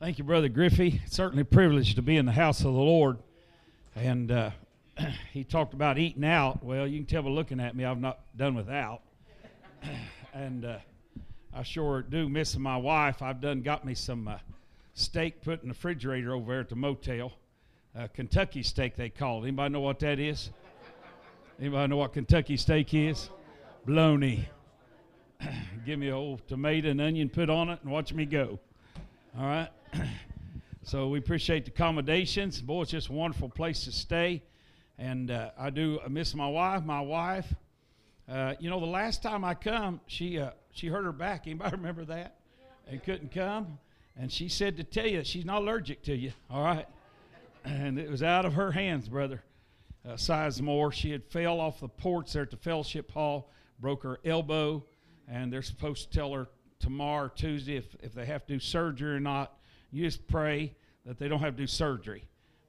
Thank you, Brother Griffey. Certainly a privilege to be in the house of the Lord. And uh, he talked about eating out. Well, you can tell by looking at me, I've not done without. and uh, I sure do miss my wife. I've done got me some uh, steak put in the refrigerator over there at the motel. Uh, Kentucky steak, they call it. Anybody know what that is? Anybody know what Kentucky steak is? Bologna. Give me a old tomato and onion put on it and watch me go. All right. So we appreciate the accommodations. Boy, it's just a wonderful place to stay. And uh, I do miss my wife. My wife, uh, you know, the last time I come, she uh, she hurt her back. Anybody remember that? And couldn't come. And she said to tell you she's not allergic to you. All right. And it was out of her hands, brother. Uh, Sizemore. She had fell off the porch there at the fellowship hall, broke her elbow, and they're supposed to tell her tomorrow or Tuesday if, if they have to do surgery or not. You just pray that they don't have to do surgery.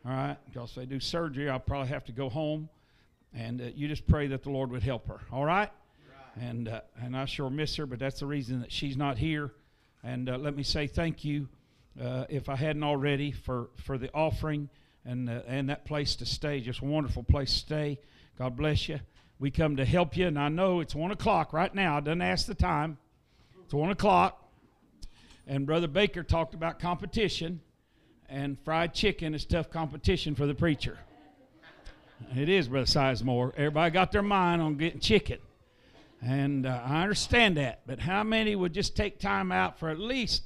All right? Because if they do surgery, I'll probably have to go home. And uh, you just pray that the Lord would help her. All right? right. And, uh, and I sure miss her, but that's the reason that she's not here. And uh, let me say thank you, uh, if I hadn't already, for, for the offering and, uh, and that place to stay. Just a wonderful place to stay. God bless you. We come to help you, and I know it's 1 o'clock right now. I didn't ask the time. It's one o'clock, and Brother Baker talked about competition, and fried chicken is tough competition for the preacher. It is, Brother Sizemore. Everybody got their mind on getting chicken. And uh, I understand that. But how many would just take time out for at least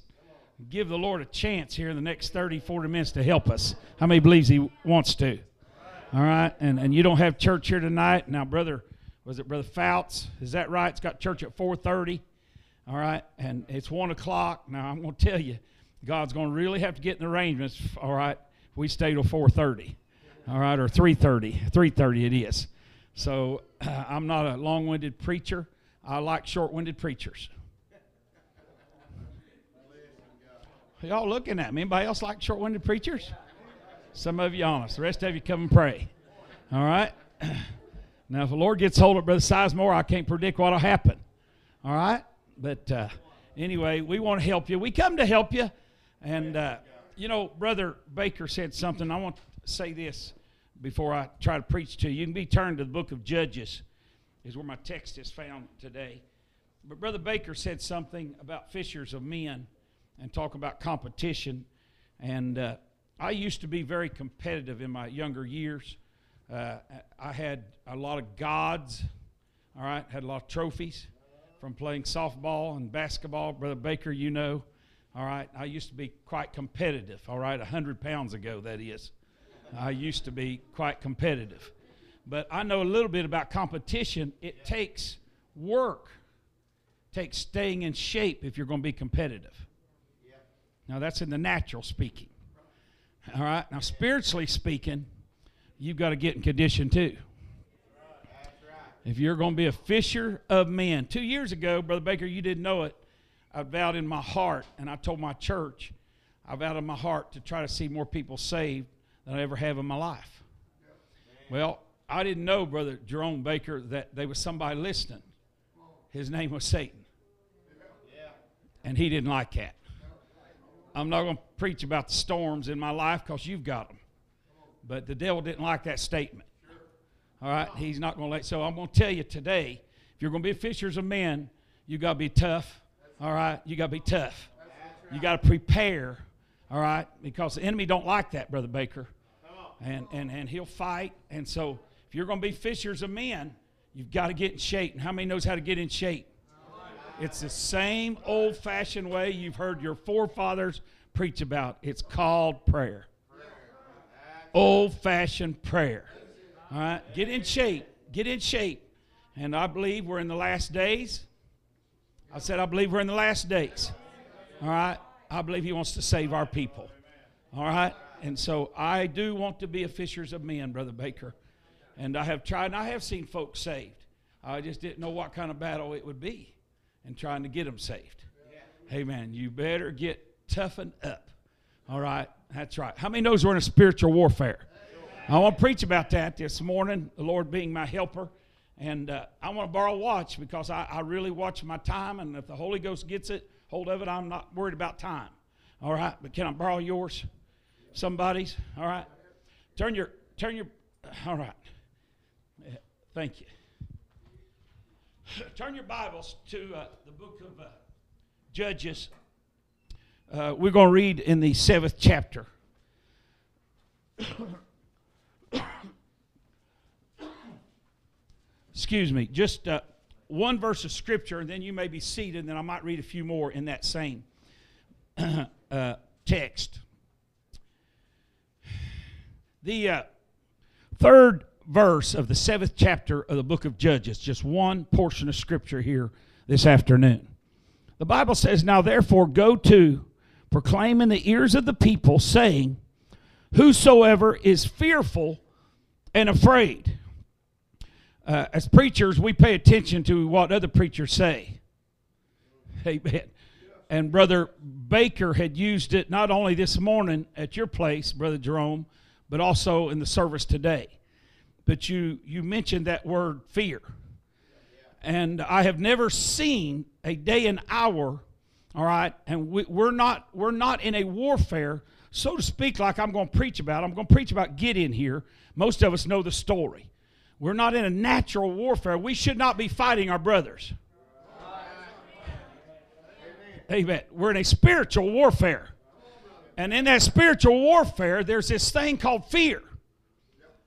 give the Lord a chance here in the next 30, 40 minutes to help us? How many believes He wants to? All right. And, and you don't have church here tonight. Now, Brother, was it Brother Fouts? Is that right? It's got church at 430. All right, and it's one o'clock. Now I'm going to tell you, God's going to really have to get in arrangements. All right, we stay till 4:30, all right, or 3:30. 3:30 it is. So uh, I'm not a long-winded preacher. I like short-winded preachers. Y'all looking at me? Anybody else like short-winded preachers? Some of you honest. The rest of you come and pray. All right. Now, if the Lord gets hold of Brother Sizemore, I can't predict what'll happen. All right. But uh, anyway, we want to help you. We come to help you. And, uh, you know, Brother Baker said something. I want to say this before I try to preach to you. You can be turned to the book of Judges, is where my text is found today. But Brother Baker said something about fishers of men and talk about competition. And uh, I used to be very competitive in my younger years. Uh, I had a lot of gods, all right, had a lot of trophies from playing softball and basketball. Brother Baker, you know. All right, I used to be quite competitive. All right, 100 pounds ago, that is. I used to be quite competitive. But I know a little bit about competition. It takes work, it takes staying in shape if you're going to be competitive. Yeah. Now, that's in the natural speaking. All right, now, spiritually speaking, you've got to get in condition too if you're going to be a fisher of men. Two years ago, Brother Baker, you didn't know it. I vowed in my heart, and I told my church, I vowed in my heart to try to see more people saved than I ever have in my life. Well, I didn't know, Brother Jerome Baker, that there was somebody listening. His name was Satan. And he didn't like that. I'm not going to preach about the storms in my life because you've got them. But the devil didn't like that statement. All right, he's not going to let. So I'm going to tell you today, if you're going to be fishers of men, you got to be tough. All right, you got to be tough. You got to prepare. All right, because the enemy don't like that, brother Baker, and and and he'll fight. And so if you're going to be fishers of men, you've got to get in shape. And how many knows how to get in shape? It's the same old-fashioned way you've heard your forefathers preach about. It's called prayer. Old-fashioned prayer. All right, get in shape. Get in shape. And I believe we're in the last days. I said, I believe we're in the last days. All right, I believe He wants to save our people. All right, and so I do want to be a fishers of men, Brother Baker. And I have tried, and I have seen folks saved. I just didn't know what kind of battle it would be in trying to get them saved. Hey, man, You better get toughened up. All right, that's right. How many knows we're in a spiritual warfare? I want to preach about that this morning, the Lord being my helper. And uh, I want to borrow a watch because I, I, really watch my time. And if the Holy Ghost gets it, hold of it, I'm not worried about time. All right, but can I borrow yours? Somebody's. All right. Turn your turn your. All right. Thank you. Turn your Bibles to uh, the book of uh, Judges. Uh, we're going to read in the seventh chapter. Excuse me, just uh, one verse of scripture, and then you may be seated, and then I might read a few more in that same uh, text. The uh, third verse of the seventh chapter of the book of Judges, just one portion of scripture here this afternoon. The Bible says, Now therefore go to proclaim in the ears of the people, saying, Whosoever is fearful and afraid. Uh, as preachers, we pay attention to what other preachers say. Amen. And Brother Baker had used it not only this morning at your place, Brother Jerome, but also in the service today. But you, you mentioned that word fear. And I have never seen a day and hour, all right, and we, we're, not, we're not in a warfare, so to speak, like I'm going to preach about. I'm going to preach about Gideon here. Most of us know the story. We're not in a natural warfare. We should not be fighting our brothers. Amen. We're in a spiritual warfare. And in that spiritual warfare, there's this thing called fear.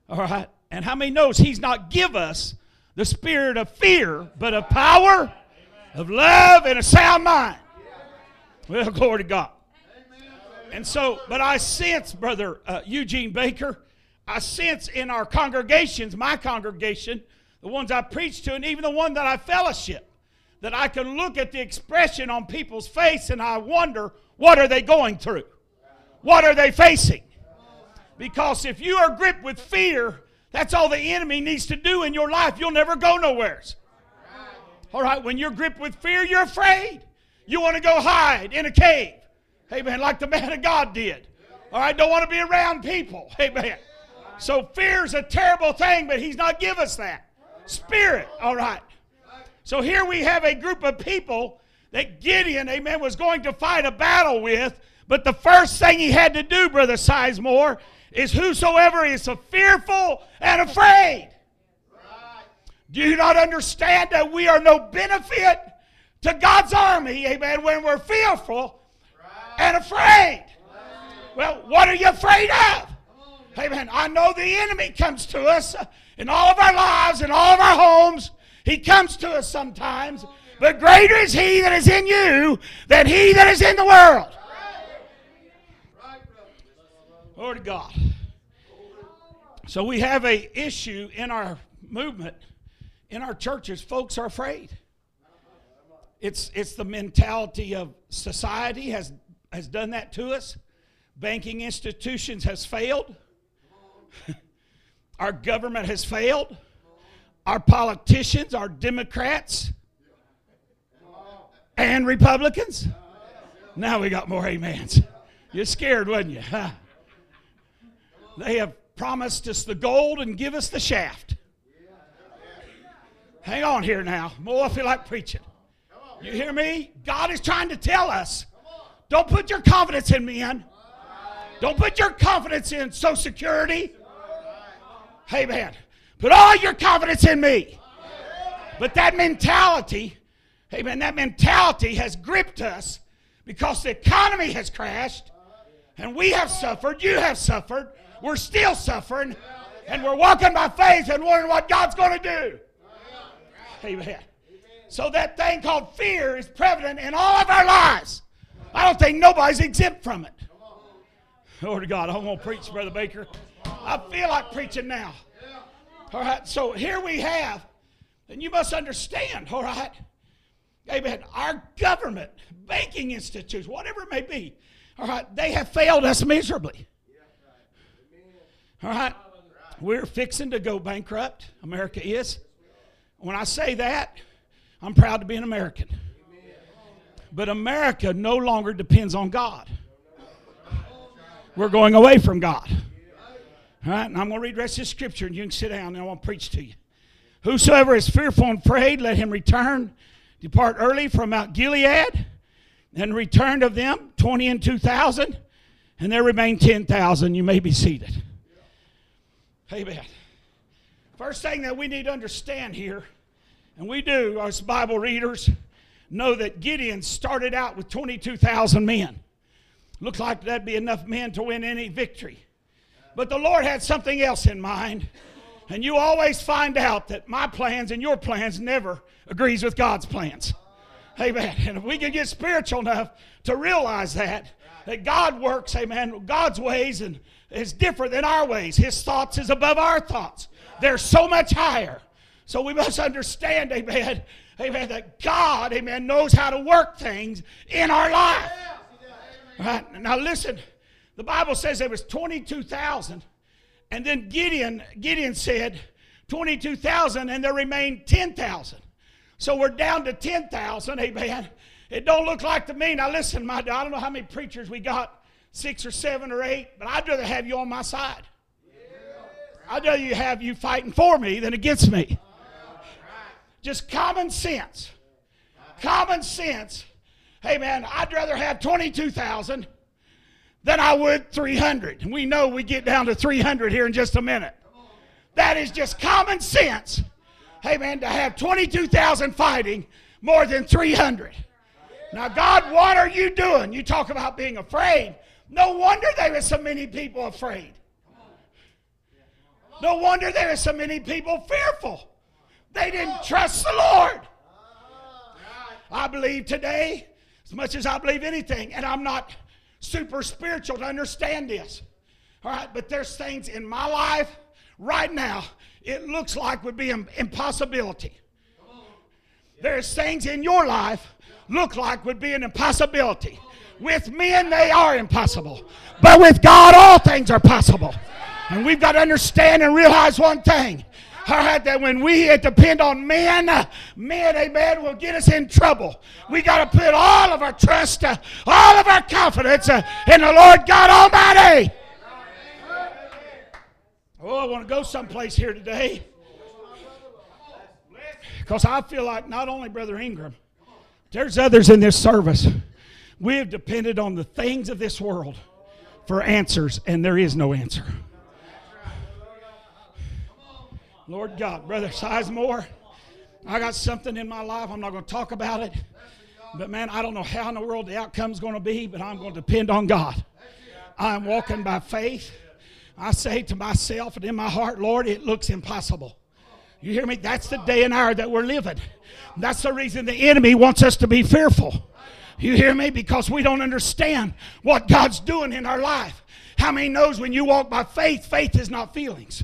All right? And how many knows he's not give us the spirit of fear, but of power, of love, and a sound mind? Well, glory to God. And so, but I sense, Brother uh, Eugene Baker, I sense in our congregations, my congregation, the ones I preach to, and even the one that I fellowship, that I can look at the expression on people's face and I wonder, what are they going through? What are they facing? Because if you are gripped with fear, that's all the enemy needs to do in your life. You'll never go nowheres. All right, when you're gripped with fear, you're afraid. You want to go hide in a cave. Amen. Like the man of God did. All right, don't want to be around people. Amen. So fear is a terrible thing, but he's not give us that. Spirit, all right. So here we have a group of people that Gideon, amen, was going to fight a battle with. But the first thing he had to do, Brother Sizemore, is whosoever is fearful and afraid. Do you not understand that we are no benefit to God's army, amen, when we're fearful and afraid? Well, what are you afraid of? Amen. I know the enemy comes to us in all of our lives, in all of our homes. He comes to us sometimes. But greater is he that is in you than he that is in the world. Lord God. So we have a issue in our movement, in our churches. Folks are afraid. It's, it's the mentality of society has, has done that to us. Banking institutions has failed. our government has failed. Our politicians, our Democrats, and Republicans. Now we got more amens. You're scared, wasn't you? Huh? They have promised us the gold and give us the shaft. Hang on here now. More I feel like preaching. You hear me? God is trying to tell us don't put your confidence in men. Don't put your confidence in Social Security. Hey, man. Put all your confidence in me. But that mentality, hey, man, that mentality has gripped us because the economy has crashed and we have suffered. You have suffered. We're still suffering. And we're walking by faith and wondering what God's going to do. Amen. So that thing called fear is prevalent in all of our lives. I don't think nobody's exempt from it. Lord to God, I'm going to preach, Brother Baker. I feel like preaching now. All right, so here we have, and you must understand, all right, amen, our government, banking institutes, whatever it may be, all right, they have failed us miserably. All right, we're fixing to go bankrupt. America is. When I say that, I'm proud to be an American. But America no longer depends on God. We're going away from God. All right, and I'm going to read the rest of scripture, and you can sit down, and I want to preach to you. Whosoever is fearful and afraid, let him return. Depart early from Mount Gilead. and return of them 20 and 2,000, and there remain 10,000. You may be seated. Amen. First thing that we need to understand here, and we do as Bible readers, know that Gideon started out with 22,000 men. Looked like that'd be enough men to win any victory. But the Lord had something else in mind. And you always find out that my plans and your plans never agrees with God's plans. Amen. And if we can get spiritual enough to realize that, that God works, amen, God's ways and is different than our ways. His thoughts is above our thoughts. They're so much higher. So we must understand, amen, amen, that God, amen, knows how to work things in our life. Right? Now listen, the Bible says there was 22,000 and then Gideon, Gideon said 22,000 and there remained 10,000. So we're down to 10,000, amen. It don't look like to me. Now listen, my I don't know how many preachers we got, six or seven or eight, but I'd rather have you on my side. I'd rather have you fighting for me than against me. Just common sense. Common sense. Hey man, I'd rather have 22,000 than I would 300. We know we get down to 300 here in just a minute. That is just common sense. Hey, man, to have 22,000 fighting more than 300. Now, God, what are you doing? You talk about being afraid. No wonder there so many people afraid. No wonder there so many people fearful. They didn't trust the Lord. I believe today, as much as I believe anything, and I'm not super spiritual to understand this. All right, but there's things in my life right now it looks like would be an impossibility. There's things in your life look like would be an impossibility. With men, they are impossible. But with God, all things are possible. And we've got to understand and realize one thing. All right, that when we depend on men, men, amen, will get us in trouble. We got to put all of our trust, all of our confidence in the Lord God Almighty. Oh, I want to go someplace here today. Because I feel like not only Brother Ingram, there's others in this service. We have depended on the things of this world for answers, and there is no answer. Lord God, Brother Sizemore, I got something in my life. I'm not going to talk about it. But man, I don't know how in the world the outcome's going to be, but I'm going to depend on God. I'm walking by faith. I say to myself and in my heart, Lord, it looks impossible. You hear me? That's the day and hour that we're living. That's the reason the enemy wants us to be fearful. You hear me? Because we don't understand what God's doing in our life. How many knows when you walk by faith, faith is not feelings?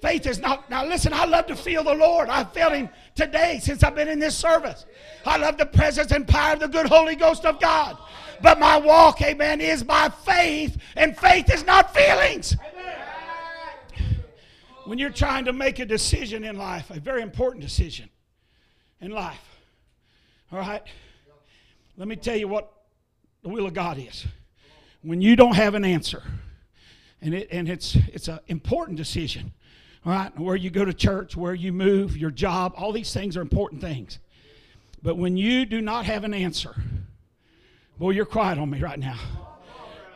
Faith is not. Now, listen, I love to feel the Lord. I felt Him today since I've been in this service. I love the presence and power of the good Holy Ghost of God. But my walk, amen, is by faith, and faith is not feelings. When you're trying to make a decision in life, a very important decision in life, all right, let me tell you what the will of God is. When you don't have an answer, and, it, and it's, it's an important decision, all right, where you go to church, where you move, your job, all these things are important things. But when you do not have an answer, Boy, you're quiet on me right now.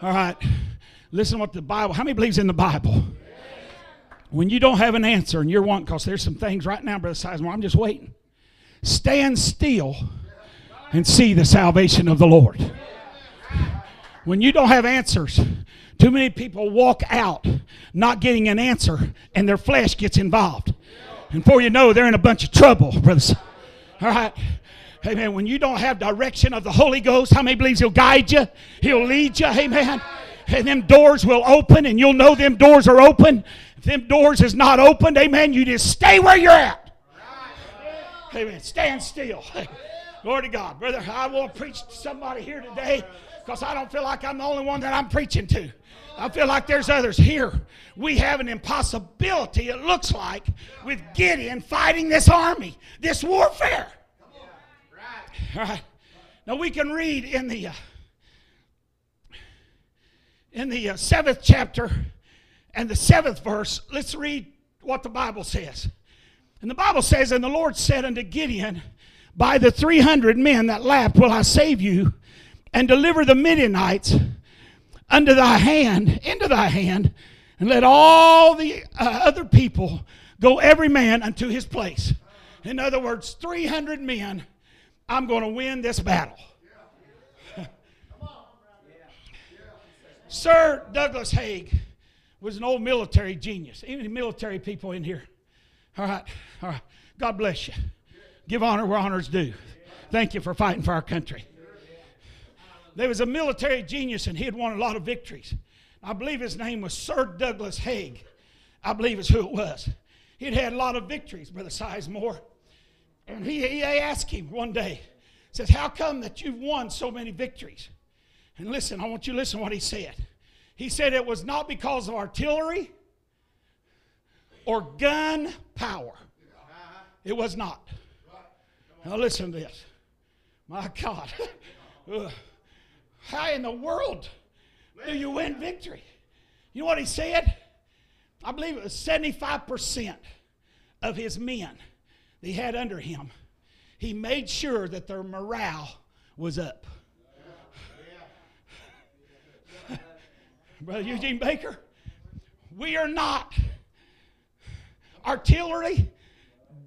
All right. Listen what the Bible, how many believes in the Bible? When you don't have an answer and you're wanting, because there's some things right now, Brother Sizemore, I'm just waiting. Stand still and see the salvation of the Lord. When you don't have answers, too many people walk out not getting an answer and their flesh gets involved. And before you know, they're in a bunch of trouble, brothers. All right. Amen. When you don't have direction of the Holy Ghost, how many believes He'll guide you? He'll lead you. Amen. And them doors will open, and you'll know them doors are open. If them doors is not opened, amen, you just stay where you're at. Amen. Stand still. Glory to God. Brother, I want to preach to somebody here today because I don't feel like I'm the only one that I'm preaching to. I feel like there's others here. We have an impossibility, it looks like, with Gideon fighting this army, this warfare. All right. Now we can read in the uh, in the uh, seventh chapter and the seventh verse. Let's read what the Bible says. And the Bible says, "And the Lord said unto Gideon, By the 300 men that laughed will I save you and deliver the Midianites unto thy hand, into thy hand, and let all the uh, other people go every man unto his place. In other words, 300 men, I'm going to win this battle. Sir Douglas Haig was an old military genius. The military people in here. All right, all right. God bless you. Give honor where honor's due. Thank you for fighting for our country. There was a military genius, and he had won a lot of victories. I believe his name was Sir Douglas Haig. I believe is who it was. He'd had a lot of victories, Brother Sizemore. And he, he asked him one day, says, How come that you've won so many victories? And listen, I want you to listen to what he said. He said it was not because of artillery or gun power. It was not. Now listen to this. My God. How in the world do you win victory? You know what he said? I believe it was 75% of his men that he had under him. He made sure that their morale was up. Brother Eugene Baker, we are not artillery,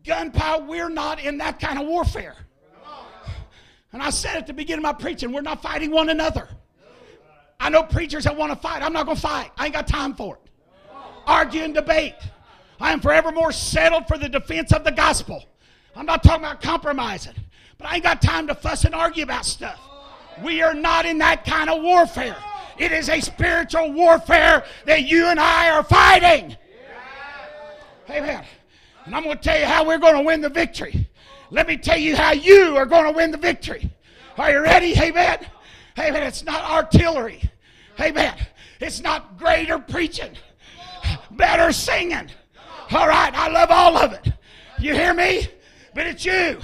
gunpowder, we're not in that kind of warfare. And I said at the beginning of my preaching, we're not fighting one another. I know preachers that want to fight. I'm not going to fight. I ain't got time for it. Argue and debate. I am forevermore settled for the defense of the gospel. I'm not talking about compromising, but I ain't got time to fuss and argue about stuff. We are not in that kind of warfare. It is a spiritual warfare that you and I are fighting. Amen. And I'm going to tell you how we're going to win the victory. Let me tell you how you are going to win the victory. Are you ready? Amen. Amen. It's not artillery. Amen. It's not greater preaching, better singing. All right. I love all of it. You hear me? But it's you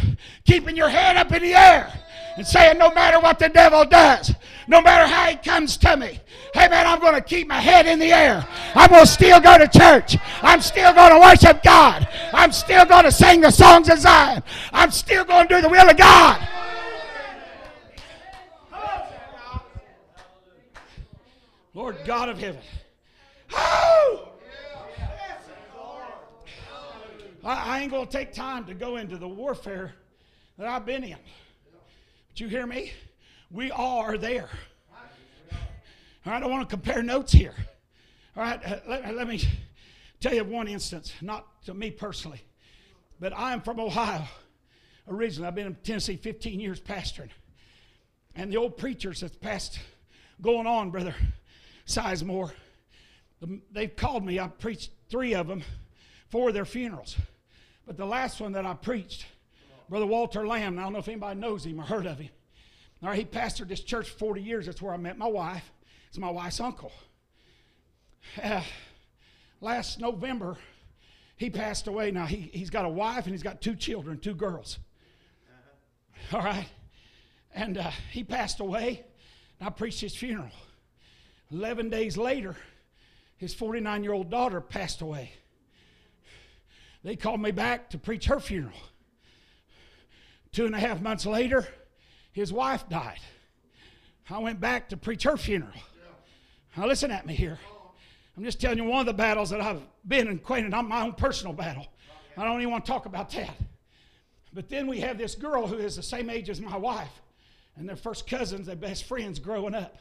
keeping your head up in the air and saying, no matter what the devil does, no matter how he comes to me, hey man, I'm going to keep my head in the air. I'm going to still go to church. I'm still going to worship God. I'm still going to sing the songs of Zion. I'm still going to do the will of God. Lord God of heaven. I, ain't going to take time to go into the warfare that I've been in. But you hear me? We are there. I don't want to compare notes here. All right, uh, let, let me tell you one instance, not to me personally, but I am from Ohio originally. I've been in Tennessee 15 years pastoring. And the old preachers that's passed going on, Brother Sizemore, they've called me. I've preached three of them for their funerals. But the last one that I preached, Brother Walter Lamb, I don't know if anybody knows him or heard of him. All right, he pastored this church for 40 years. That's where I met my wife. It's my wife's uncle. Uh, last November, he passed away. Now, he, he's got a wife and he's got two children, two girls. Uh-huh. All right. And uh, he passed away. and I preached his funeral. 11 days later, his 49 year old daughter passed away. They called me back to preach her funeral. Two and a half months later, his wife died. I went back to preach her funeral. Now, listen at me here. I'm just telling you one of the battles that I've been acquainted, not my own personal battle. I don't even want to talk about that. But then we have this girl who is the same age as my wife, and they're first cousins, they're best friends growing up.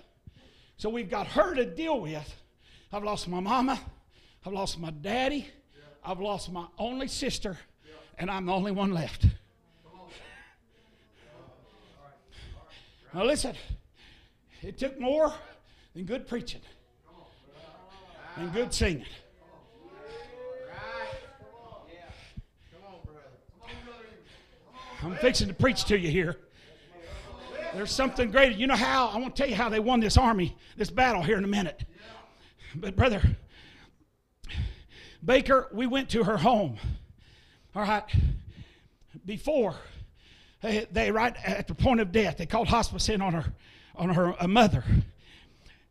So we've got her to deal with. I've lost my mama, I've lost my daddy, I've lost my only sister, and I'm the only one left. Now, listen, it took more than good preaching and good singing. I'm fixing to preach to you here. There's something greater. You know how? I want to tell you how they won this army, this battle here in a minute. But, brother, Baker, we went to her home. All right. Before they, right at the point of death, they called hospice in on her on her a mother.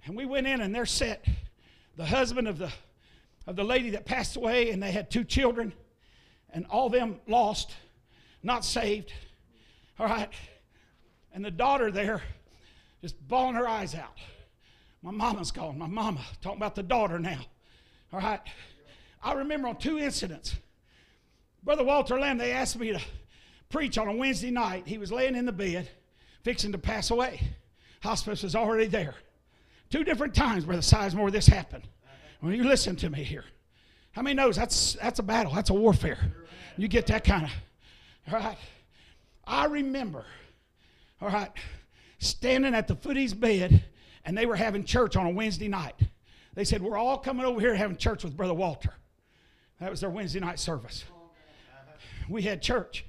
And we went in and there sat the husband of the of the lady that passed away, and they had two children, and all them lost, not saved. All right. And the daughter there just bawling her eyes out. My mama's gone. My mama. Talking about the daughter now. All right. I remember on two incidents. Brother Walter Lamb, they asked me to preach on a Wednesday night. He was laying in the bed, fixing to pass away. Hospice was already there. Two different times, Brother Sizemore, this happened. Well, you listen to me here. How many knows that's that's a battle? That's a warfare. You get that kind of. All right. I remember. All right, standing at the foot of his bed, and they were having church on a Wednesday night. They said, We're all coming over here having church with Brother Walter. That was their Wednesday night service. We had church.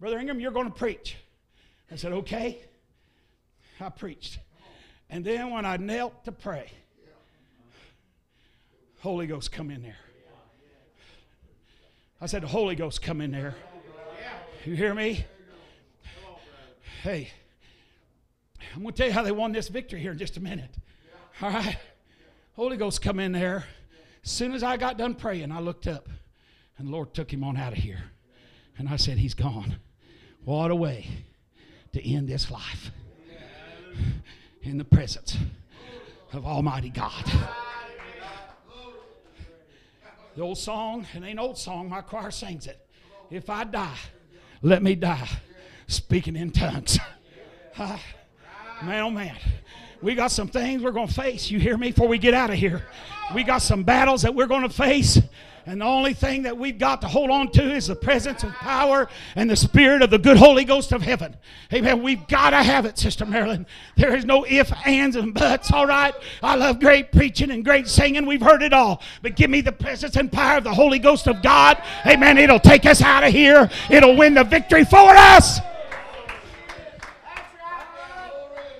Brother Ingram, you're going to preach. I said, Okay. I preached. And then when I knelt to pray, Holy Ghost come in there. I said, Holy Ghost come in there. You hear me? Hey, I'm going to tell you how they won this victory here in just a minute. All right? Holy Ghost come in there. As soon as I got done praying, I looked up, and the Lord took him on out of here. And I said, He's gone. What a way to end this life in the presence of Almighty God. The old song, it ain't old song, my choir sings it. If I die, let me die speaking in tongues. Uh, man, oh man. We got some things we're going to face. You hear me? Before we get out of here, we got some battles that we're going to face. And the only thing that we've got to hold on to is the presence and power and the spirit of the good Holy Ghost of heaven. Amen. We've got to have it, Sister Marilyn. There is no ifs, ands, and buts. All right. I love great preaching and great singing. We've heard it all. But give me the presence and power of the Holy Ghost of God. Amen. It'll take us out of here. It'll win the victory for us.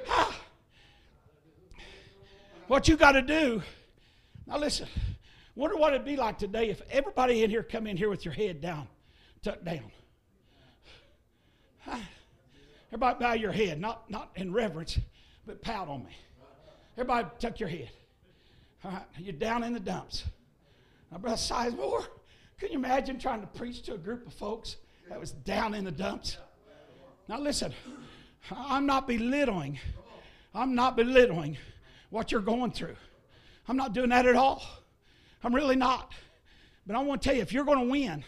What you got to do, now listen, wonder what it'd be like today if everybody in here come in here with your head down, tucked down. Everybody bow your head, not, not in reverence, but pout on me. Everybody tuck your head. All right, you're down in the dumps. Now, Brother Sizemore, can you imagine trying to preach to a group of folks that was down in the dumps? Now, listen, I'm not belittling. I'm not belittling what you're going through. I'm not doing that at all. I'm really not. But I want to tell you, if you're going to win,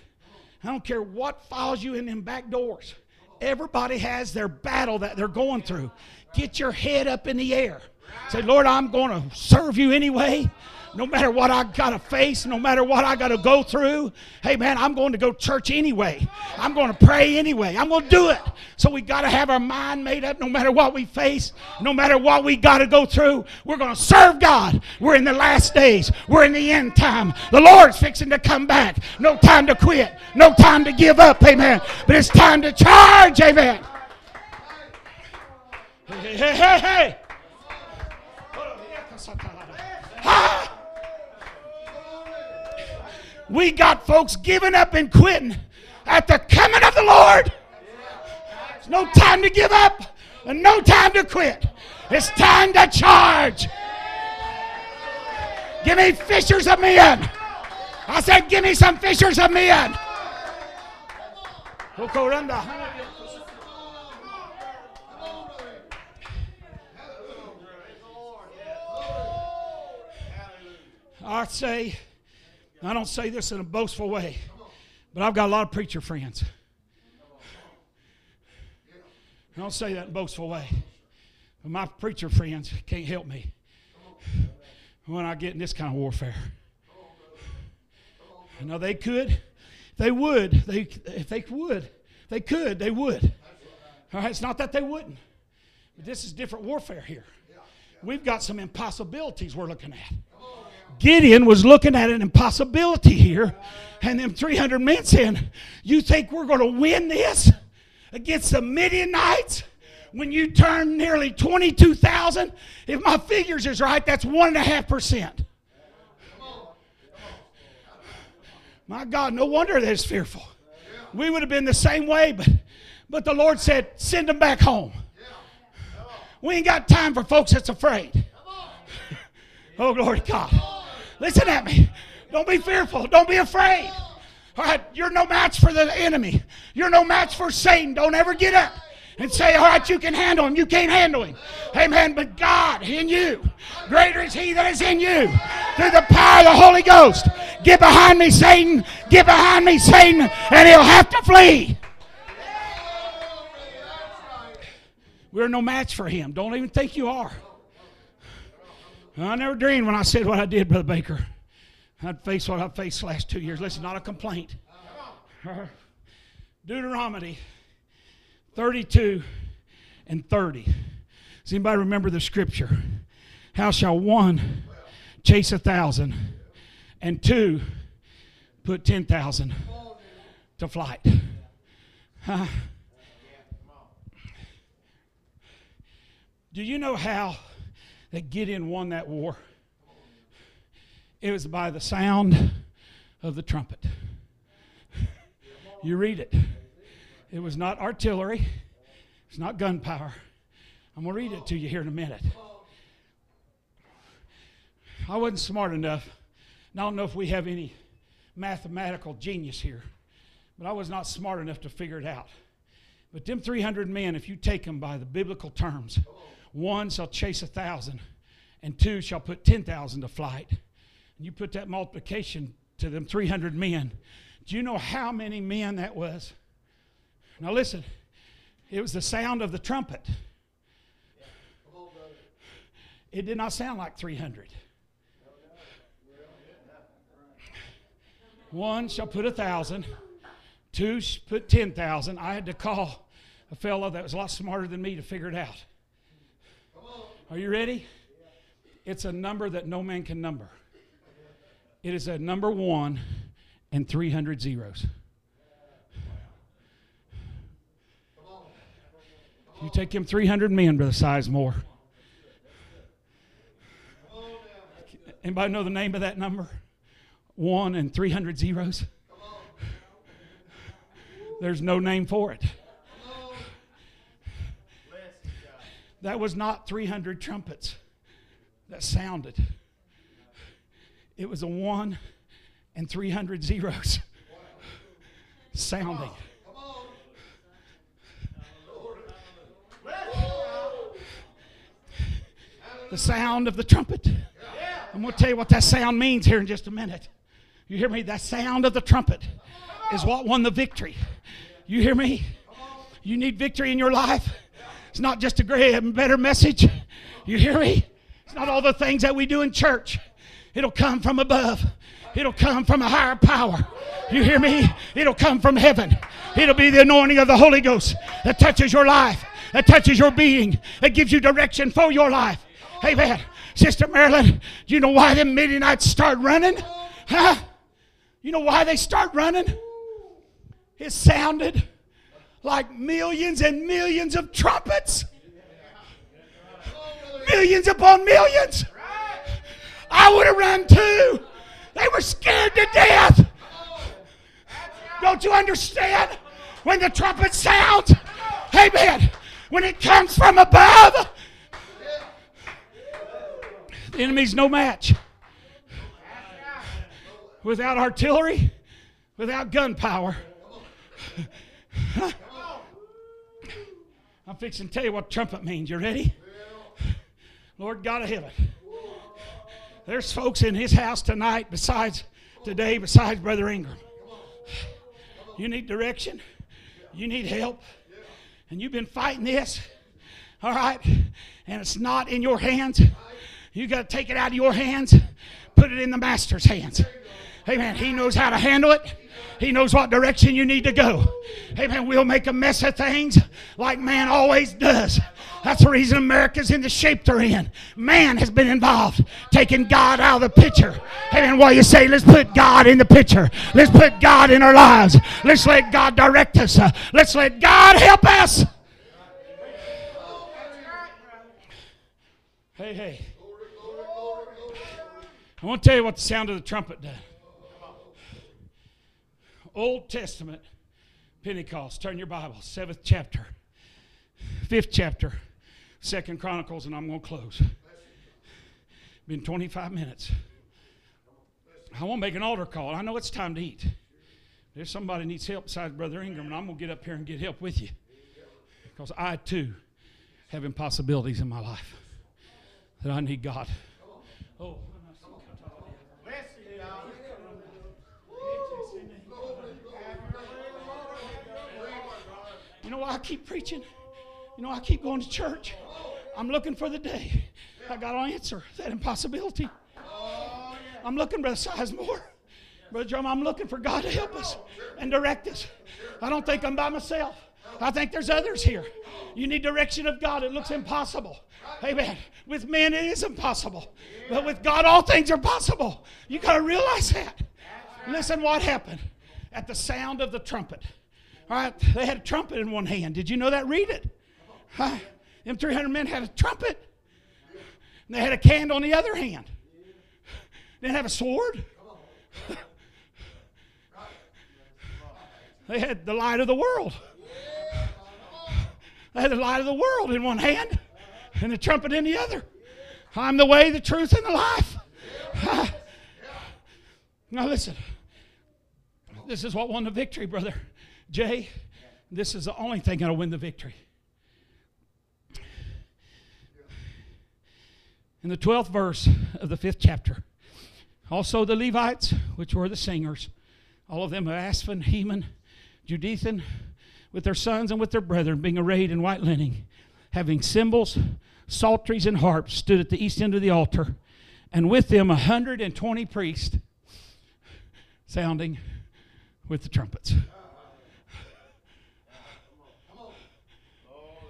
I don't care what files you in them back doors. Everybody has their battle that they're going through. Get your head up in the air. Say, Lord, I'm going to serve you anyway no matter what I got to face, no matter what I got to go through, hey man, I'm going to go to church anyway. I'm going to pray anyway. I'm going to do it. So we got to have our mind made up no matter what we face, no matter what we got to go through. We're going to serve God. We're in the last days. We're in the end time. The Lord's fixing to come back. No time to quit. No time to give up. Amen. But it's time to charge. Amen. Hey, hey, hey, hey. Ah! We got folks giving up and quitting at the coming of the Lord. It's no time to give up and no time to quit. It's time to charge. Give me fishers of men. I said, give me some fishers of men. I say, I don't say this in a boastful way, but I've got a lot of preacher friends. I don't say that in a boastful way. But my preacher friends can't help me when I get in this kind of warfare. Now they could, they would, they if they would, they could, they would. All right, it's not that they wouldn't, but this is different warfare here. We've got some impossibilities we're looking at. Gideon was looking at an impossibility here, and them 300 men saying, You think we're going to win this against the Midianites? When you turn nearly 22,000, if my figures is right, that's 1.5%. My God, no wonder they're fearful. We would have been the same way, but, but the Lord said, Send them back home. We ain't got time for folks that's afraid. Oh, glory to God. Listen at me. Don't be fearful. Don't be afraid. All right, you're no match for the enemy. You're no match for Satan. Don't ever get up and say, All right, you can handle him. You can't handle him. Amen. But God in you, greater is he that is in you through the power of the Holy Ghost. Get behind me, Satan. Get behind me, Satan, and he'll have to flee. We're no match for him. Don't even think you are. I never dreamed when I said what I did, Brother Baker. I'd face what I've faced the last two years. Listen, not a complaint. Deuteronomy 32 and 30. Does anybody remember the scripture? How shall one chase a thousand and two put 10,000 to flight? Huh? Do you know how that Gideon won that war? It was by the sound of the trumpet. You read it. It was not artillery, it's not gunpowder. I'm going to read it to you here in a minute. I wasn't smart enough. I don't know if we have any mathematical genius here, but I was not smart enough to figure it out. But them 300 men, if you take them by the biblical terms, one shall chase a thousand, and two shall put 10,000 to flight. And you put that multiplication to them 300 men. Do you know how many men that was? Now listen, it was the sound of the trumpet. It did not sound like 300. One shall put a thousand, two put 10,000. I had to call a fellow that was a lot smarter than me to figure it out. Are you ready? It's a number that no man can number. It is a number one and 300 zeros. You take him 300 men, Brother Sizemore. Anybody know the name of that number? One and 300 zeros? There's no name for it. That was not 300 trumpets that sounded. It was a one and 300 zeros sounding. The sound of the trumpet. I'm going to tell you what that sound means here in just a minute. You hear me? That sound of the trumpet is what won the victory. You hear me? You need victory in your life. It's not just a greater and better message. You hear me? It's not all the things that we do in church. It'll come from above. It'll come from a higher power. You hear me? It'll come from heaven. It'll be the anointing of the Holy Ghost that touches your life, that touches your being, that gives you direction for your life. Amen. Sister Marilyn, do you know why them Midianites start running? Huh? You know why they start running? It sounded like millions and millions of trumpets. Millions upon millions. I would have run too. They were scared to death. Don't you understand? When the trumpet sounds, amen, when it comes from above, the enemy's no match. Without artillery, without gunpowder. Fixing to tell you what trumpet means. You ready? Lord God of heaven. There's folks in his house tonight besides today, besides Brother Ingram. You need direction. You need help. And you've been fighting this. All right? And it's not in your hands. You got to take it out of your hands, put it in the master's hands. Amen. He knows how to handle it. He knows what direction you need to go. Amen. We'll make a mess of things like man always does. That's the reason America's in the shape they're in. Man has been involved, taking God out of the picture. Amen. While you say, let's put God in the picture. Let's put God in our lives. Let's let God direct us. Let's let God help us. Hey, hey. I want to tell you what the sound of the trumpet does. Old Testament, Pentecost. Turn your Bible, seventh chapter, fifth chapter, Second Chronicles, and I'm going to close. Been 25 minutes. I want to make an altar call. I know it's time to eat. If somebody needs help besides Brother Ingram, and I'm going to get up here and get help with you. Because I too have impossibilities in my life that I need God. Oh. You know why I keep preaching? You know, I keep going to church. I'm looking for the day I got to answer that impossibility. I'm looking, Brother Sizemore. Brother Drum, I'm looking for God to help us and direct us. I don't think I'm by myself. I think there's others here. You need direction of God. It looks impossible. Amen. With men, it is impossible. But with God, all things are possible. You got to realize that. Listen what happened at the sound of the trumpet. All right, they had a trumpet in one hand. Did you know that? Read it. Huh? Them 300 men had a trumpet. And they had a candle in the other hand. They didn't have a sword. They had the light of the world. They had the light of the world in one hand and the trumpet in the other. I'm the way, the truth, and the life. Now listen. This is what won the victory, brother Jay. This is the only thing that'll win the victory. In the 12th verse of the fifth chapter, also the Levites, which were the singers, all of them of Asaph, Heman, Jeduthun, with their sons and with their brethren, being arrayed in white linen, having cymbals, psalteries, and harps, stood at the east end of the altar, and with them a hundred and twenty priests, sounding with the trumpets.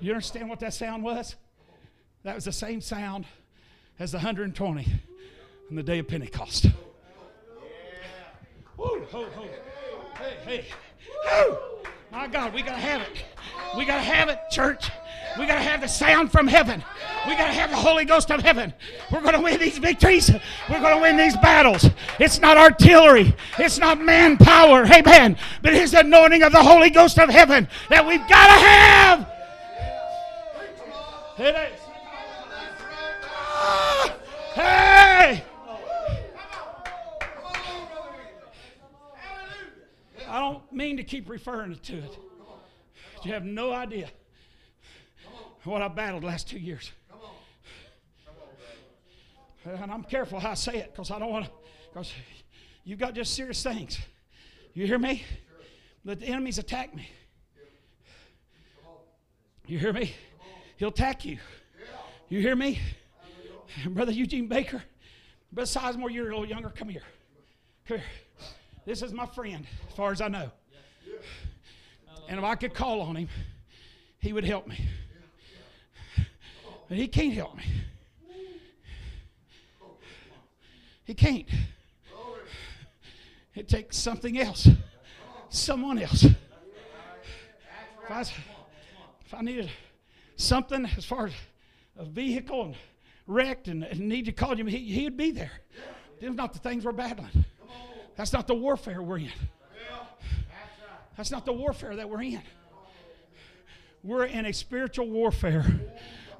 You understand what that sound was? That was the same sound as the 120 on the day of Pentecost. Woo, ho, ho. Hey, hey. Woo. My God, we got to have it. We got to have it, church. We got to have the sound from heaven. We got to have the Holy Ghost of heaven. We're going to win these victories. We're going to win these battles. It's not artillery. It's not manpower. Amen. But it's the anointing of the Holy Ghost of heaven that we've got to have. It is. Hey! I don't mean to keep referring to it. You have no idea what I battled last two years. And I'm careful how I say it because I don't want to, because you've got just serious things. You hear me? But the enemies attack me. You hear me? He'll attack you. You hear me? Brother Eugene Baker, Brother Sizemore, you're a little younger. Come here. Come here. This is my friend, as far as I know. And if I could call on him, he would help me. But he can't help me. He can't. It takes something else, someone else. If I, if I needed something as far as a vehicle and wrecked and, and need to call him, he, he'd be there. These not the things we're battling. That's not the warfare we're in. That's not the warfare that we're in. We're in a spiritual warfare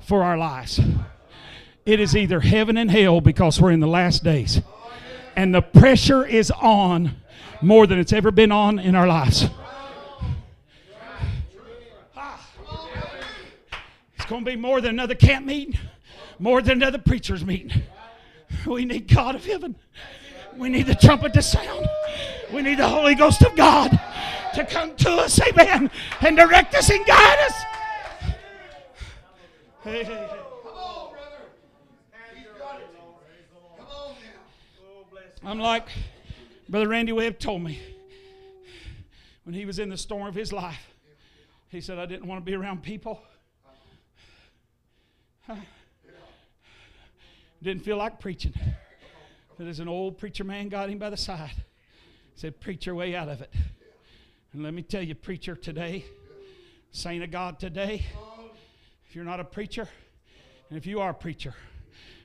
for our lives. It is either heaven and hell because we're in the last days. And the pressure is on more than it's ever been on in our lives. It's going to be more than another camp meeting, more than another preacher's meeting. We need God of heaven. We need the trumpet to sound. We need the Holy Ghost of God to come to us, amen, and direct us and guide us. Hey, hey, hey. I'm like Brother Randy Webb told me when he was in the storm of his life. He said, I didn't want to be around people. Didn't feel like preaching. But as an old preacher man got him by the side, said, Preach your way out of it. And let me tell you, preacher today, saint of God today, if you're not a preacher, and if you are a preacher,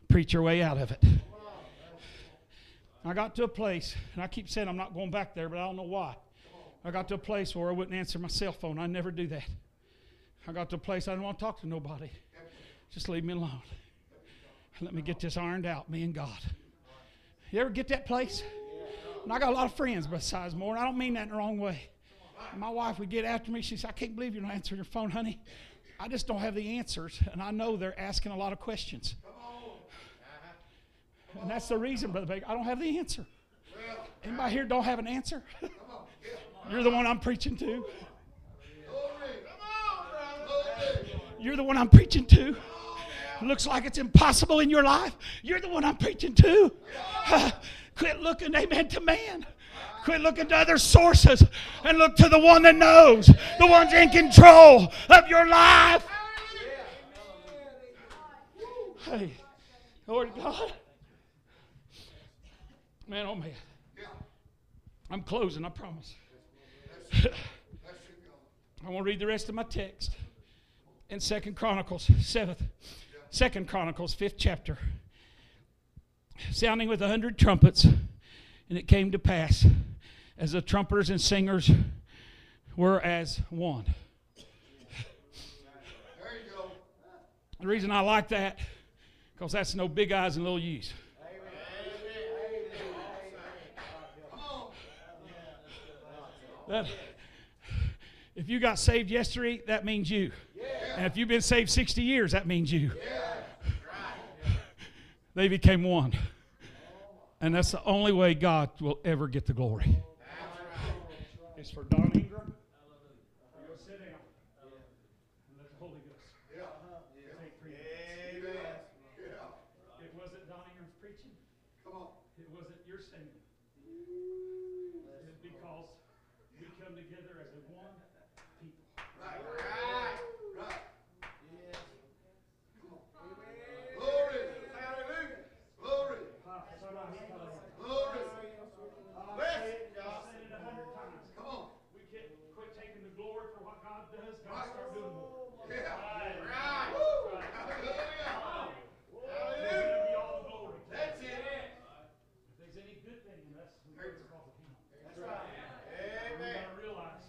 preach your way out of it. I got to a place, and I keep saying I'm not going back there, but I don't know why. I got to a place where I wouldn't answer my cell phone. I never do that. I got to a place I didn't want to talk to nobody. Just leave me alone. Let me get this ironed out, me and God. You ever get that place? And I got a lot of friends besides more, and I don't mean that in the wrong way. My wife would get after me. She said, I can't believe you're not answering your phone, honey. I just don't have the answers, and I know they're asking a lot of questions. And that's the reason, Brother Baker. I don't have the answer. Anybody here don't have an answer? You're the one I'm preaching to. You're the one I'm preaching to. Looks like it's impossible in your life. You're the one I'm preaching to. Quit looking, amen, to man. Quit looking to other sources and look to the one that knows, the one's in control of your life. Hey, Lord God. Man, oh man. I'm closing, I promise. I want to read the rest of my text in Second Chronicles, seventh, Second Chronicles, fifth chapter. Sounding with a hundred trumpets, and it came to pass, as the trumpeters and singers were as one. There you go. The reason I like that, because that's no big eyes and little U's. That, if you got saved yesterday, that means you. And if you've been saved 60 years, that means you. They became one. And that's the only way God will ever get the glory. It's for Don Ingram. You go sit down. And let the Holy Ghost take preeminence. Yeah. It wasn't Don Ingram's preaching. Come on. It wasn't your singing. It's because we come together as a one people. Right. Right. Right. Come on. Glory. Hallelujah. Glory. Glory. I've said it a hundred times. Come on. We can't quit taking the glory for what God does. God Right. start doing more. Yeah. Right. Right. Right. Hallelujah. It's gonna be all the glory. That's it. If there's any good thing in us, we do it because of Him. That's right. We Amen. gotta realize,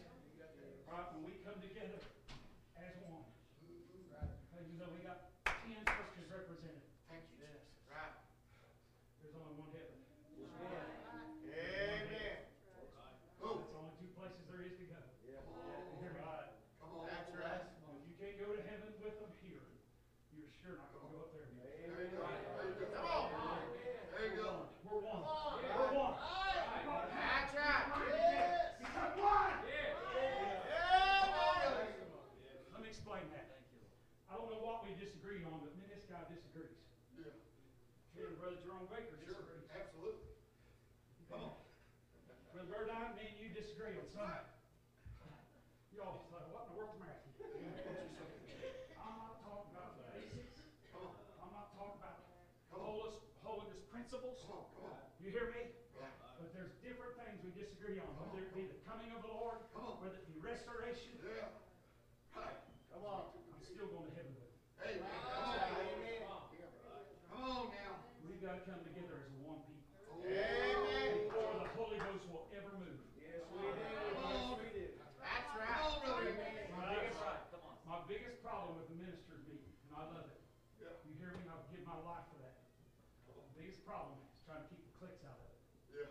right, when we come together as one, hey, you know, we got ten Christians represented. Thank you. Right. There's only one heaven. Amen. Oh. That's the only two places there is to go. You hear me? Come on. That's right. If you can't go to heaven with them here, you're sure not gonna go up there. There you go. Come on. There you go. We're one. We're one. That's right. Become one. Yeah. Let me explain that. I don't know what we disagree on, but me and this guy disagrees. Yeah. Me and Brother Jerome Baker disagrees. Absolutely. Come on. Brother Burdine, me and you disagree on something. Y'all say, what in the world's the matter? I'm not talking about the basics. Come on. I'm not talking about holiness, holiness principles. Come on. Come on. You hear me? Yeah. But there's different things we disagree on, whether it be the coming of the Lord, Come on. whether it be restoration. Yeah. Right. Come on. I'm still going to heaven with it. Hey. Come on. Come on now. We've got to come together as one people. Amen. Before the Holy Ghost will ever move. Come on. That's right. Come on, brother. My biggest, my biggest problem with the ministers meeting, and I love it. Yeah. You hear me? I'll give my life for that. The biggest problem is trying to keep the clicks out of it. Yeah.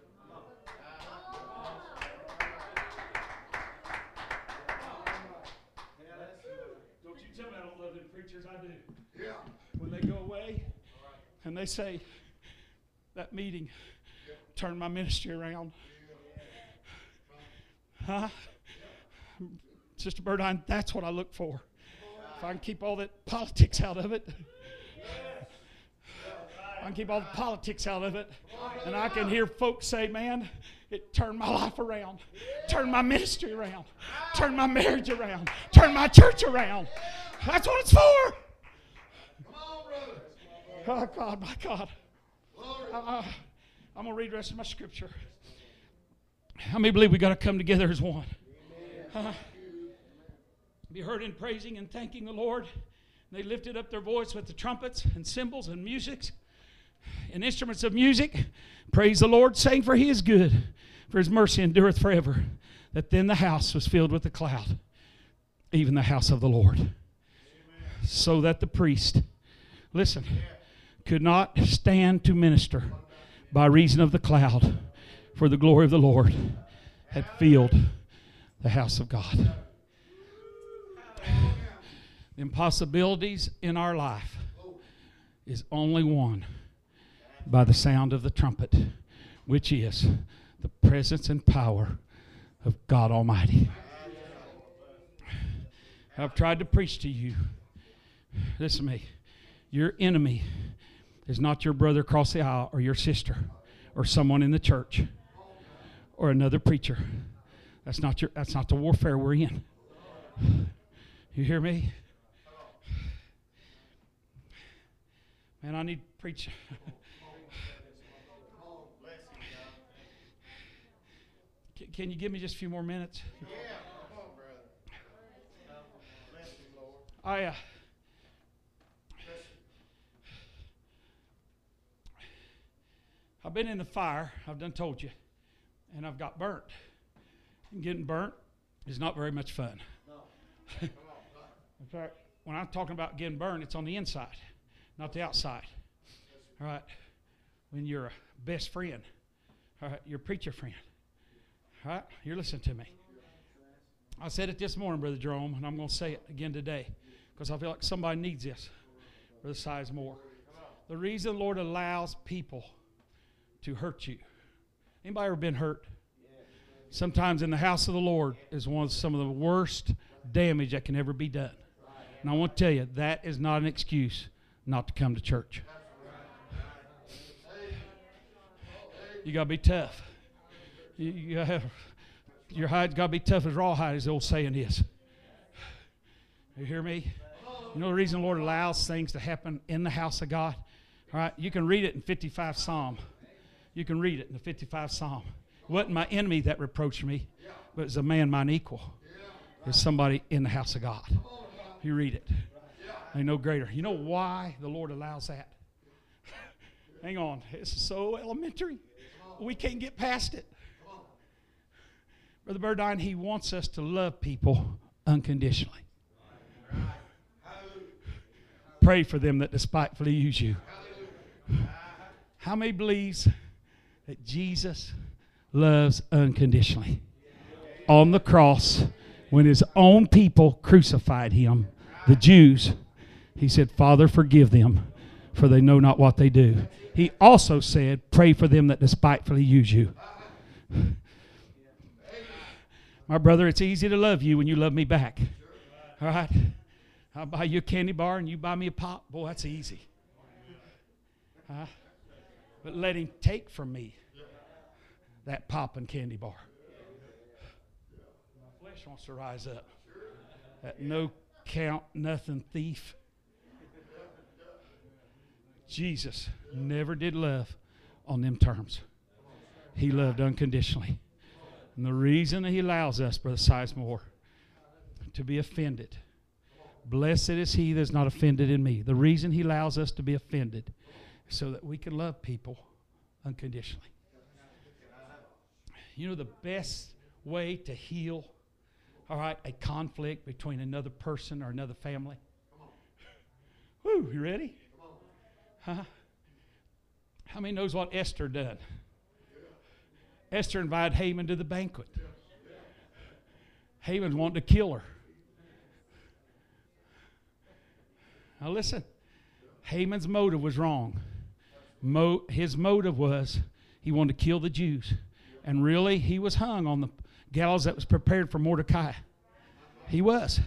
Don't you tell me I don't love them preachers. I do. Yeah. When they go away and they say, that meeting turned my ministry around. Huh? Sister Burdine, that's what I look for. If I can keep all that politics out of it, I can keep all the politics out of it, and I can hear folks say, man, it turned my life around, turned my ministry around, turned my marriage around, turned my church around. That's what it's for. Oh, God, my God. Uh, I'm going to read the rest of my scripture. How many believe we got to come together as one? Uh, be heard in praising and thanking the Lord. They lifted up their voice with the trumpets and cymbals and music and instruments of music. Praise the Lord, saying, For he is good, for his mercy endureth forever. That then the house was filled with a cloud, even the house of the Lord. So that the priest, listen, could not stand to minister by reason of the cloud, for the glory of the Lord had filled the house of God. The impossibilities in our life is only one by the sound of the trumpet, which is the presence and power of God Almighty. I've tried to preach to you. Listen to me. Your enemy is not your brother across the aisle or your sister or someone in the church or another preacher. That's not your that's not the warfare we're in. You hear me? Man, I need to preach. Can- you give me just a few more minutes? Yeah, come on, brother. Bless you, Lord. I uh, I've been in the fire. I've done told you, and I've got burnt. And getting burnt is not very much fun. No. in fact, when I'm talking about getting burned, it's on the inside, not the outside. All right. When you're a best friend, all right, your preacher friend. You're listening to me. I said it this morning, Brother Jerome, and I'm going to say it again today because I feel like somebody needs this. Brother Sizemore. The reason the Lord allows people to hurt you. Anybody ever been hurt? Sometimes in the house of the Lord is one of some of the worst damage that can ever be done. And I want to tell you, that is not an excuse not to come to church. You got to be tough. You, you have, your hide's got to be tough as rawhide, as the old saying is. You hear me? You know the reason the Lord allows things to happen in the house of God? All right, you can read it in 55 Psalm. You can read it in the 55 Psalm. It wasn't my enemy that reproached me, but it was a man mine equal. It's somebody in the house of God. You read it. Ain't no greater. You know why the Lord allows that? Hang on. It's so elementary. We can't get past it. Brother Burdine, he wants us to love people unconditionally. Pray for them that despitefully use you. How many believes that Jesus loves unconditionally? On the cross, when his own people crucified him, the Jews, he said, Father, forgive them, for they know not what they do. He also said, Pray for them that despitefully use you. My brother, it's easy to love you when you love me back. All right? I'll buy you a candy bar and you buy me a pop. Boy, that's easy. Huh? But let him take from me that pop and candy bar. My flesh wants to rise up. That no count, nothing thief. Jesus never did love on them terms. He loved unconditionally. And the reason he allows us, Brother Sizemore, to be offended. Blessed is he that is not offended in me. The reason he allows us to be offended so that we can love people unconditionally. You know the best way to heal, all right, a conflict between another person or another family? Woo, you ready? Huh? How many knows what Esther done? Esther invited Haman to the banquet. Haman wanted to kill her. Now listen, Haman's motive was wrong. Mo- his motive was he wanted to kill the Jews. And really, he was hung on the gallows that was prepared for Mordecai. He was.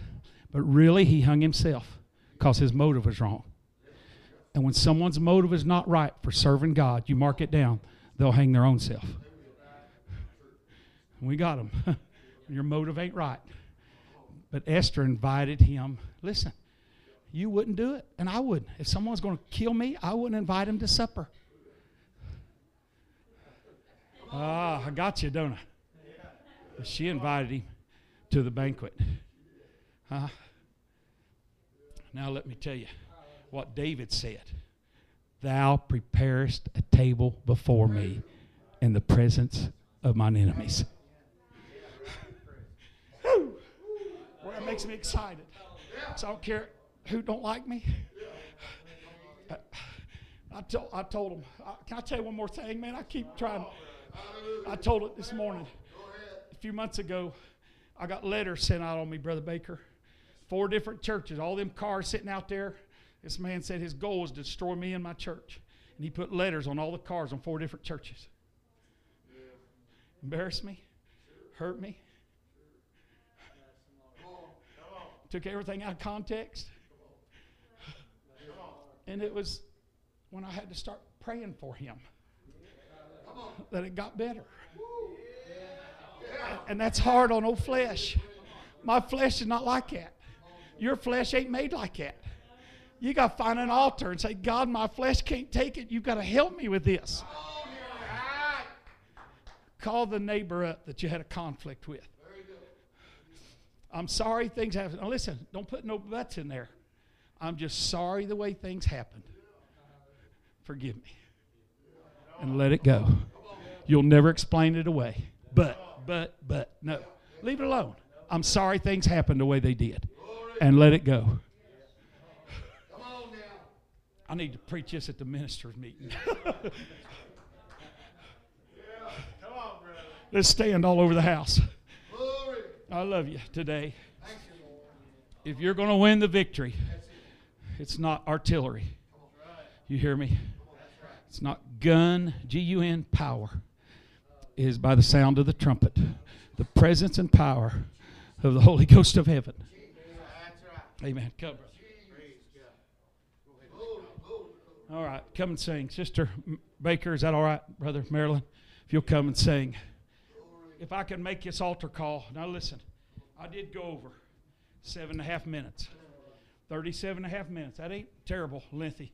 But really, he hung himself because his motive was wrong. And when someone's motive is not right for serving God, you mark it down, they'll hang their own self. We got them. Your motive ain't right. But Esther invited him. Listen, you wouldn't do it, and I wouldn't. If someone's going to kill me, I wouldn't invite him to supper. Ah, I got you, don't I? She invited him to the banquet. Huh? Now let me tell you what David said. Thou preparest a table before me in the presence of mine enemies. Whew. Boy, that makes me excited. So I don't care who don't like me. I told, I told him, uh, can I tell you one more thing, man? I keep trying. I told it this morning. A few months ago, I got letters sent out on me, Brother Baker, Four different churches, all them cars sitting out there. This man said his goal was to destroy me and my church. And he put letters on all the cars on four different churches. Embarrassed me, hurt me, took everything out of context. And it was when I had to start praying for him that it got better. And that's hard on old flesh. My flesh is not like that. Your flesh ain't made like that. You got to find an altar and say, God, my flesh can't take it. You've got to help me with this. Call the neighbor up that you had a conflict with. I'm sorry things happened. Now listen, don't put no buts in there. I'm just sorry the way things happened. Forgive me. And let it go. You'll never explain it away. But, but, but, no. Leave it alone. I'm sorry things happened the way they did. And let it go. I need to preach this at the minister's meeting. Let's stand all over the house. I love you today. If you're going to win the victory, it's not artillery. You hear me? It's not gun, G U N, power. It is by the sound of the trumpet, the presence and power of the Holy Ghost of heaven. Amen. Come. All right, come and sing. Sister Baker, is that all right, Brother Marilyn? If you'll come and sing. If I can make this altar call. Now, listen, I did go over seven and a half minutes, 37 and a half minutes. That ain't terrible, lengthy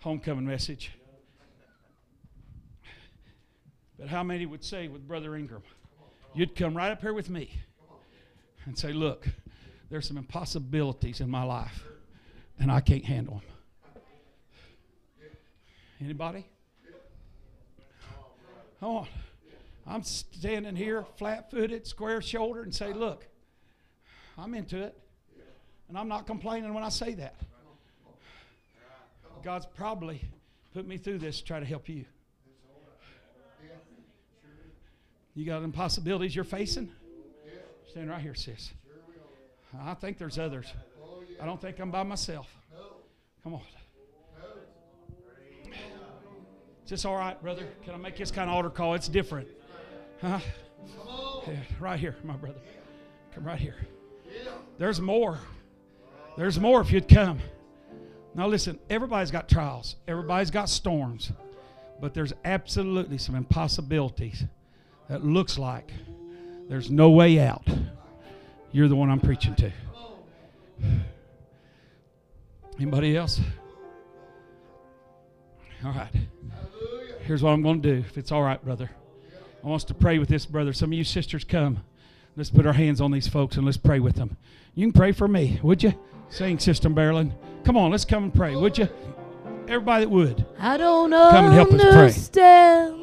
homecoming message. But how many would say with Brother Ingram, you'd come right up here with me and say, Look, there's some impossibilities in my life, and I can't handle them. Anybody? Come on. I'm standing here flat footed, square shouldered, and say, Look, I'm into it. And I'm not complaining when I say that. God's probably put me through this to try to help you. You got impossibilities you're facing? Stand right here, sis. I think there's others. I don't think I'm by myself. Come on. Is this all right, brother? Can I make this kind of altar call? It's different. Huh? Yeah, right here, my brother. Come right here. There's more. There's more if you'd come. Now, listen, everybody's got trials, everybody's got storms, but there's absolutely some impossibilities that looks like there's no way out. You're the one I'm preaching to. Anybody else? All right. Here's what I'm going to do, if it's all right, brother. I want us to pray with this brother. Some of you sisters come. Let's put our hands on these folks and let's pray with them. You can pray for me, would you? Sing, Sister Marilyn. Come on, let's come and pray, would you? Everybody that would. I don't know. Come and help us pray.